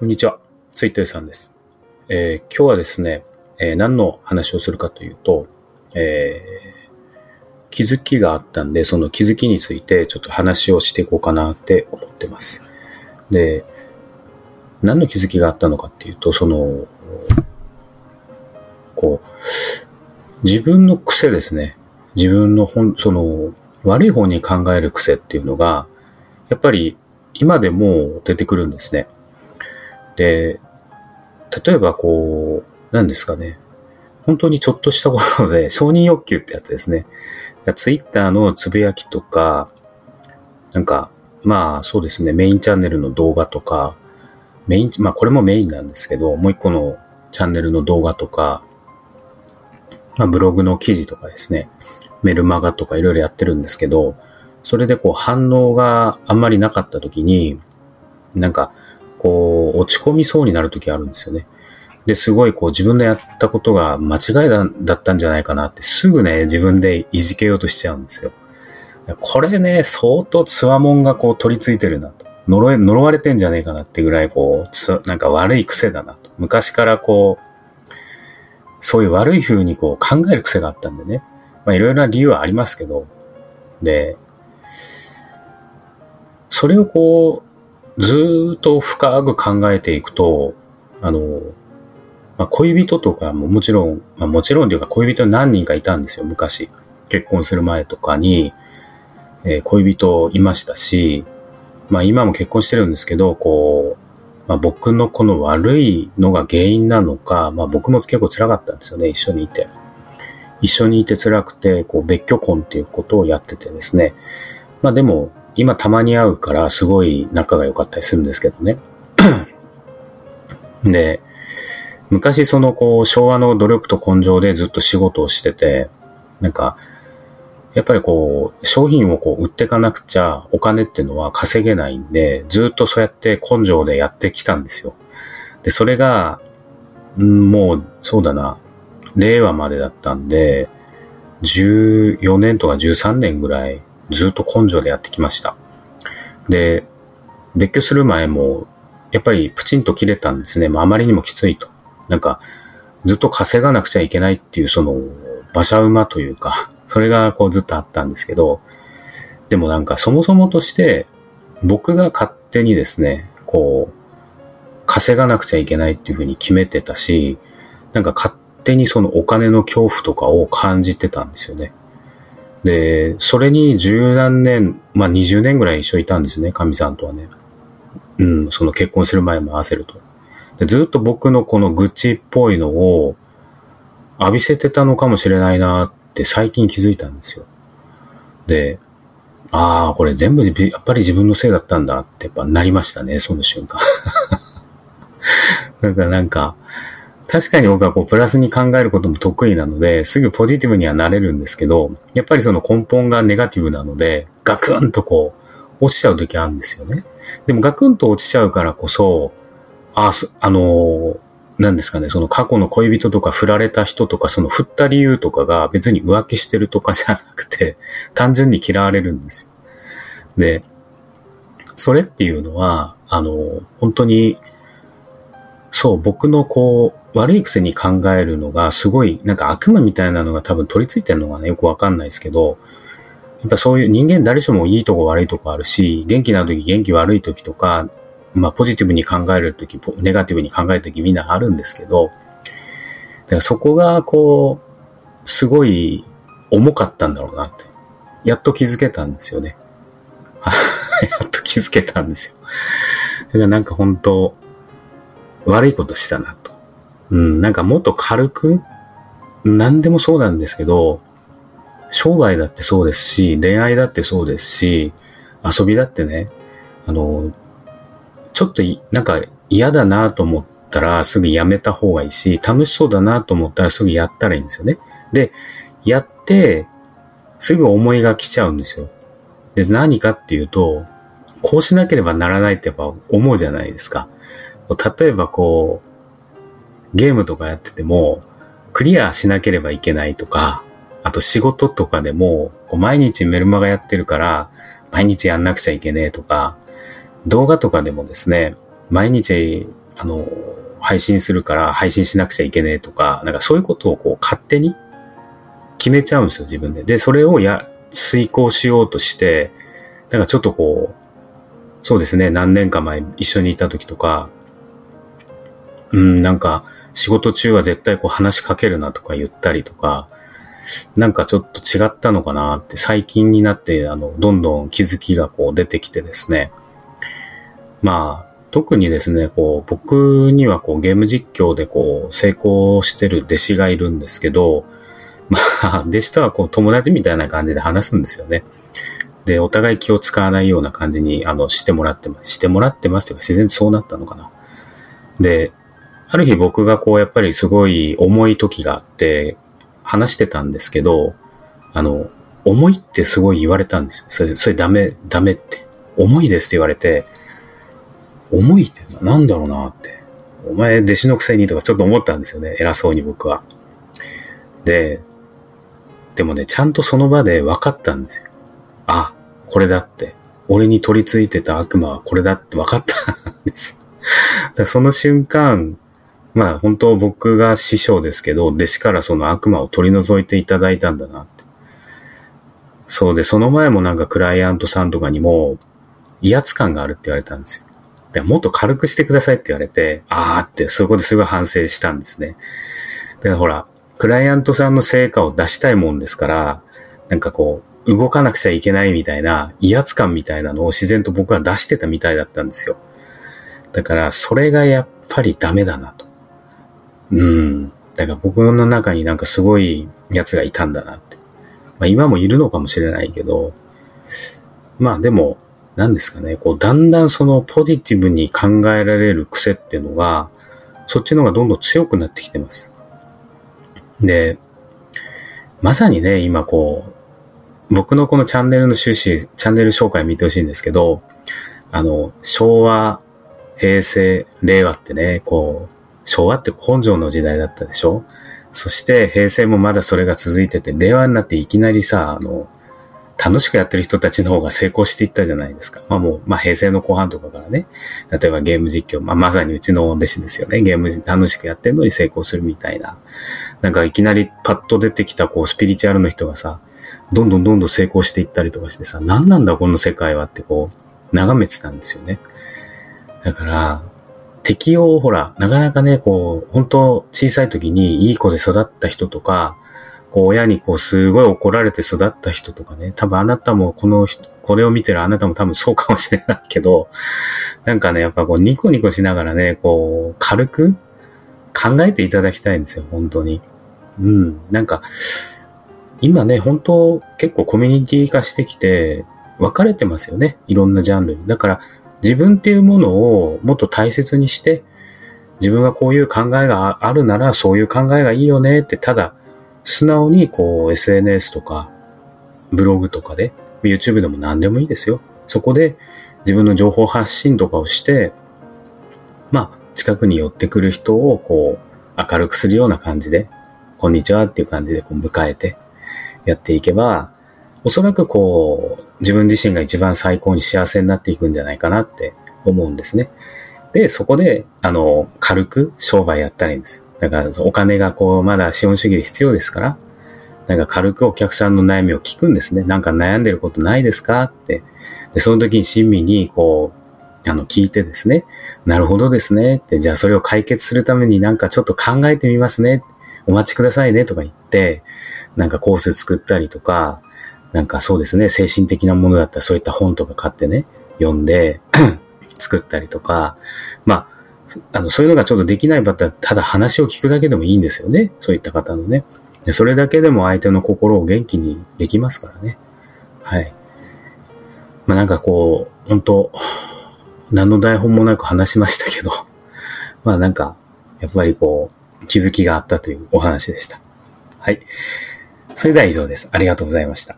こんにちは。ツイッターさんです。えー、今日はですね、えー、何の話をするかというと、えー、気づきがあったんで、その気づきについてちょっと話をしていこうかなって思ってます。で、何の気づきがあったのかっていうと、その、こう、自分の癖ですね。自分の本、その、悪い方に考える癖っていうのが、やっぱり今でも出てくるんですね。で、例えばこう、何ですかね。本当にちょっとしたことで、承認欲求ってやつですね。ツイッターのつぶやきとか、なんか、まあそうですね、メインチャンネルの動画とか、メイン、まあこれもメインなんですけど、もう一個のチャンネルの動画とか、まあブログの記事とかですね、メルマガとかいろいろやってるんですけど、それでこう反応があんまりなかった時に、なんか、こう、落ち込みそうになる時あるんですよね。で、すごいこう自分のやったことが間違いだったんじゃないかなってすぐね、自分でいじけようとしちゃうんですよ。これね、相当つわもんがこう取り付いてるなと。呪え呪われてんじゃねえかなってぐらいこう、つ、なんか悪い癖だなと。昔からこう、そういう悪い風にこう考える癖があったんでね。まあいろいろな理由はありますけど。で、それをこう、ずっと深く考えていくと、あの、まあ、恋人とかももちろん、まあ、もちろんというか恋人何人かいたんですよ、昔。結婚する前とかに、えー、恋人いましたし、まあ今も結婚してるんですけど、こう、まあ僕のこの悪いのが原因なのか、まあ僕も結構辛かったんですよね、一緒にいて。一緒にいて辛くて、こう別居婚っていうことをやっててですね。まあでも、今たまに会うからすごい仲が良かったりするんですけどね。で、昔そのこう昭和の努力と根性でずっと仕事をしてて、なんか、やっぱりこう、商品をこう売っていかなくちゃお金っていうのは稼げないんで、ずっとそうやって根性でやってきたんですよ。で、それが、んもう、そうだな、令和までだったんで、14年とか13年ぐらいずっと根性でやってきました。で、別居する前も、やっぱりプチンと切れたんですね。まあ、あまりにもきついと。なんか、ずっと稼がなくちゃいけないっていう、その、馬車馬というか、それがこうずっとあったんですけど、でもなんかそもそもとして、僕が勝手にですね、こう、稼がなくちゃいけないっていうふうに決めてたし、なんか勝手にそのお金の恐怖とかを感じてたんですよね。で、それに十何年、まあ20年ぐらい一緒いたんですね、神さんとはね。うん、その結婚する前も合わせると。でずっと僕のこの愚痴っぽいのを浴びせてたのかもしれないなって最近気づいたんですよ。で、ああ、これ全部やっぱり自分のせいだったんだってやっぱなりましたね、その瞬間。だかなんか、確かに僕はこう、プラスに考えることも得意なので、すぐポジティブにはなれるんですけど、やっぱりその根本がネガティブなので、ガクンとこう、落ちちゃう時あるんですよね。でもガクンと落ちちゃうからこそ、あ、あの何ですかね、その過去の恋人とか振られた人とか、その振った理由とかが別に浮気してるとかじゃなくて、単純に嫌われるんですよ。で、それっていうのは、あの、本当に、そう、僕のこう、悪い癖に考えるのがすごい、なんか悪魔みたいなのが多分取り付いてるのがね、よくわかんないですけど、やっぱそういう人間誰しもいいとこ悪いとこあるし、元気な時、元気悪い時とか、まあポジティブに考える時、ネガティブに考える時みんなあるんですけど、だからそこがこう、すごい重かったんだろうなって。やっと気づけたんですよね。やっと気づけたんですよ。だからなんか本当、悪いことしたなと。うん、なんかもっと軽く、何でもそうなんですけど、商売だってそうですし、恋愛だってそうですし、遊びだってね、あの、ちょっとなんか嫌だなと思ったらすぐやめた方がいいし、楽しそうだなと思ったらすぐやったらいいんですよね。で、やって、すぐ思いが来ちゃうんですよ。で、何かっていうと、こうしなければならないってやっぱ思うじゃないですか。例えばこう、ゲームとかやってても、クリアしなければいけないとか、あと仕事とかでも、こう毎日メルマガやってるから、毎日やんなくちゃいけねえとか、動画とかでもですね、毎日あの、配信するから配信しなくちゃいけねえとか、なんかそういうことをこう勝手に決めちゃうんですよ、自分で。で、それをや、遂行しようとして、なんかちょっとこう、そうですね、何年か前一緒にいた時とか、うん、なんか仕事中は絶対こう話しかけるなとか言ったりとか、なんかちょっと違ったのかなって最近になって、あの、どんどん気づきがこう出てきてですね。まあ、特にですね、こう、僕にはこうゲーム実況でこう成功してる弟子がいるんですけど、まあ、弟子とはこう友達みたいな感じで話すんですよね。で、お互い気を使わないような感じに、あの、してもらってます。してもらってますというか、自然とそうなったのかな。で、ある日僕がこう、やっぱりすごい重い時があって、話してたんですけど、あの、重いってすごい言われたんですよ。それ、それダメ、ダメって。重いですって言われて、重いってなんだろうなって。お前弟子のくせにとかちょっと思ったんですよね。偉そうに僕は。で、でもね、ちゃんとその場で分かったんですよ。あ、これだって。俺に取り付いてた悪魔はこれだって分かったんです。その瞬間、まあ本当僕が師匠ですけど、弟子からその悪魔を取り除いていただいたんだなって。そうで、その前もなんかクライアントさんとかにも威圧感があるって言われたんですよ。でもっと軽くしてくださいって言われて、あーってそこですごい反省したんですね。で、ほら、クライアントさんの成果を出したいもんですから、なんかこう、動かなくちゃいけないみたいな威圧感みたいなのを自然と僕は出してたみたいだったんですよ。だから、それがやっぱりダメだなと。うん。だから僕の中になんかすごいやつがいたんだなって。まあ今もいるのかもしれないけど、まあでも、何ですかね、こう、だんだんそのポジティブに考えられる癖っていうのが、そっちの方がどんどん強くなってきてます。で、まさにね、今こう、僕のこのチャンネルの趣旨、チャンネル紹介見てほしいんですけど、あの、昭和、平成、令和ってね、こう、昭和って根性の時代だったでしょ？そして平成もまだそれが続いてて、令和になっていきなりさ、あの、楽しくやってる人たちの方が成功していったじゃないですか。まあもう、まあ平成の後半とかからね、例えばゲーム実況、まあまさにうちの弟子ですよね。ゲーム楽しくやってるのに成功するみたいな。なんかいきなりパッと出てきたこうスピリチュアルの人がさ、どんどんどんどん成功していったりとかしてさ、何なんだこの世界はってこう、眺めてたんですよね。だから、適応をほら、なかなかね、こう、本当小さい時にいい子で育った人とか、こう親にこうすごい怒られて育った人とかね、多分あなたもこの人、これを見てるあなたも多分そうかもしれないけど、なんかね、やっぱこうニコニコしながらね、こう軽く考えていただきたいんですよ、本当に。うん、なんか、今ね、本当結構コミュニティ化してきて、分かれてますよね。いろんなジャンルに。だから自分っていうものをもっと大切にして、自分がこういう考えがあるならそういう考えがいいよねってただ素直にこう SNS とかブログとかで YouTube でも何でもいいですよ。そこで自分の情報発信とかをして、まあ近くに寄ってくる人をこう明るくするような感じで、こんにちはっていう感じでこう迎えてやっていけば、おそらくこう自分自身が一番最高に幸せになっていくんじゃないかなって思うんですね。で、そこで、あの、軽く商売やったらいいんですよ。だからお金がこう、まだ資本主義で必要ですから、なんか軽くお客さんの悩みを聞くんですね。なんか悩んでることないですかって。で、その時に親身にこう、あの、聞いてですね。なるほどですね。って、じゃあそれを解決するためになんかちょっと考えてみますね。お待ちくださいね。とか言って、なんかコース作ったりとか、なんかそうですね、精神的なものだったらそういった本とか買ってね、読んで 作ったりとか、まあ、あの、そういうのがちょっとできない場合は、ただ話を聞くだけでもいいんですよね。そういった方のね。でそれだけでも相手の心を元気にできますからね。はい。まあなんかこう、本当何の台本もなく話しましたけど、まあなんか、やっぱりこう、気づきがあったというお話でした。はい。それでは以上です。ありがとうございました。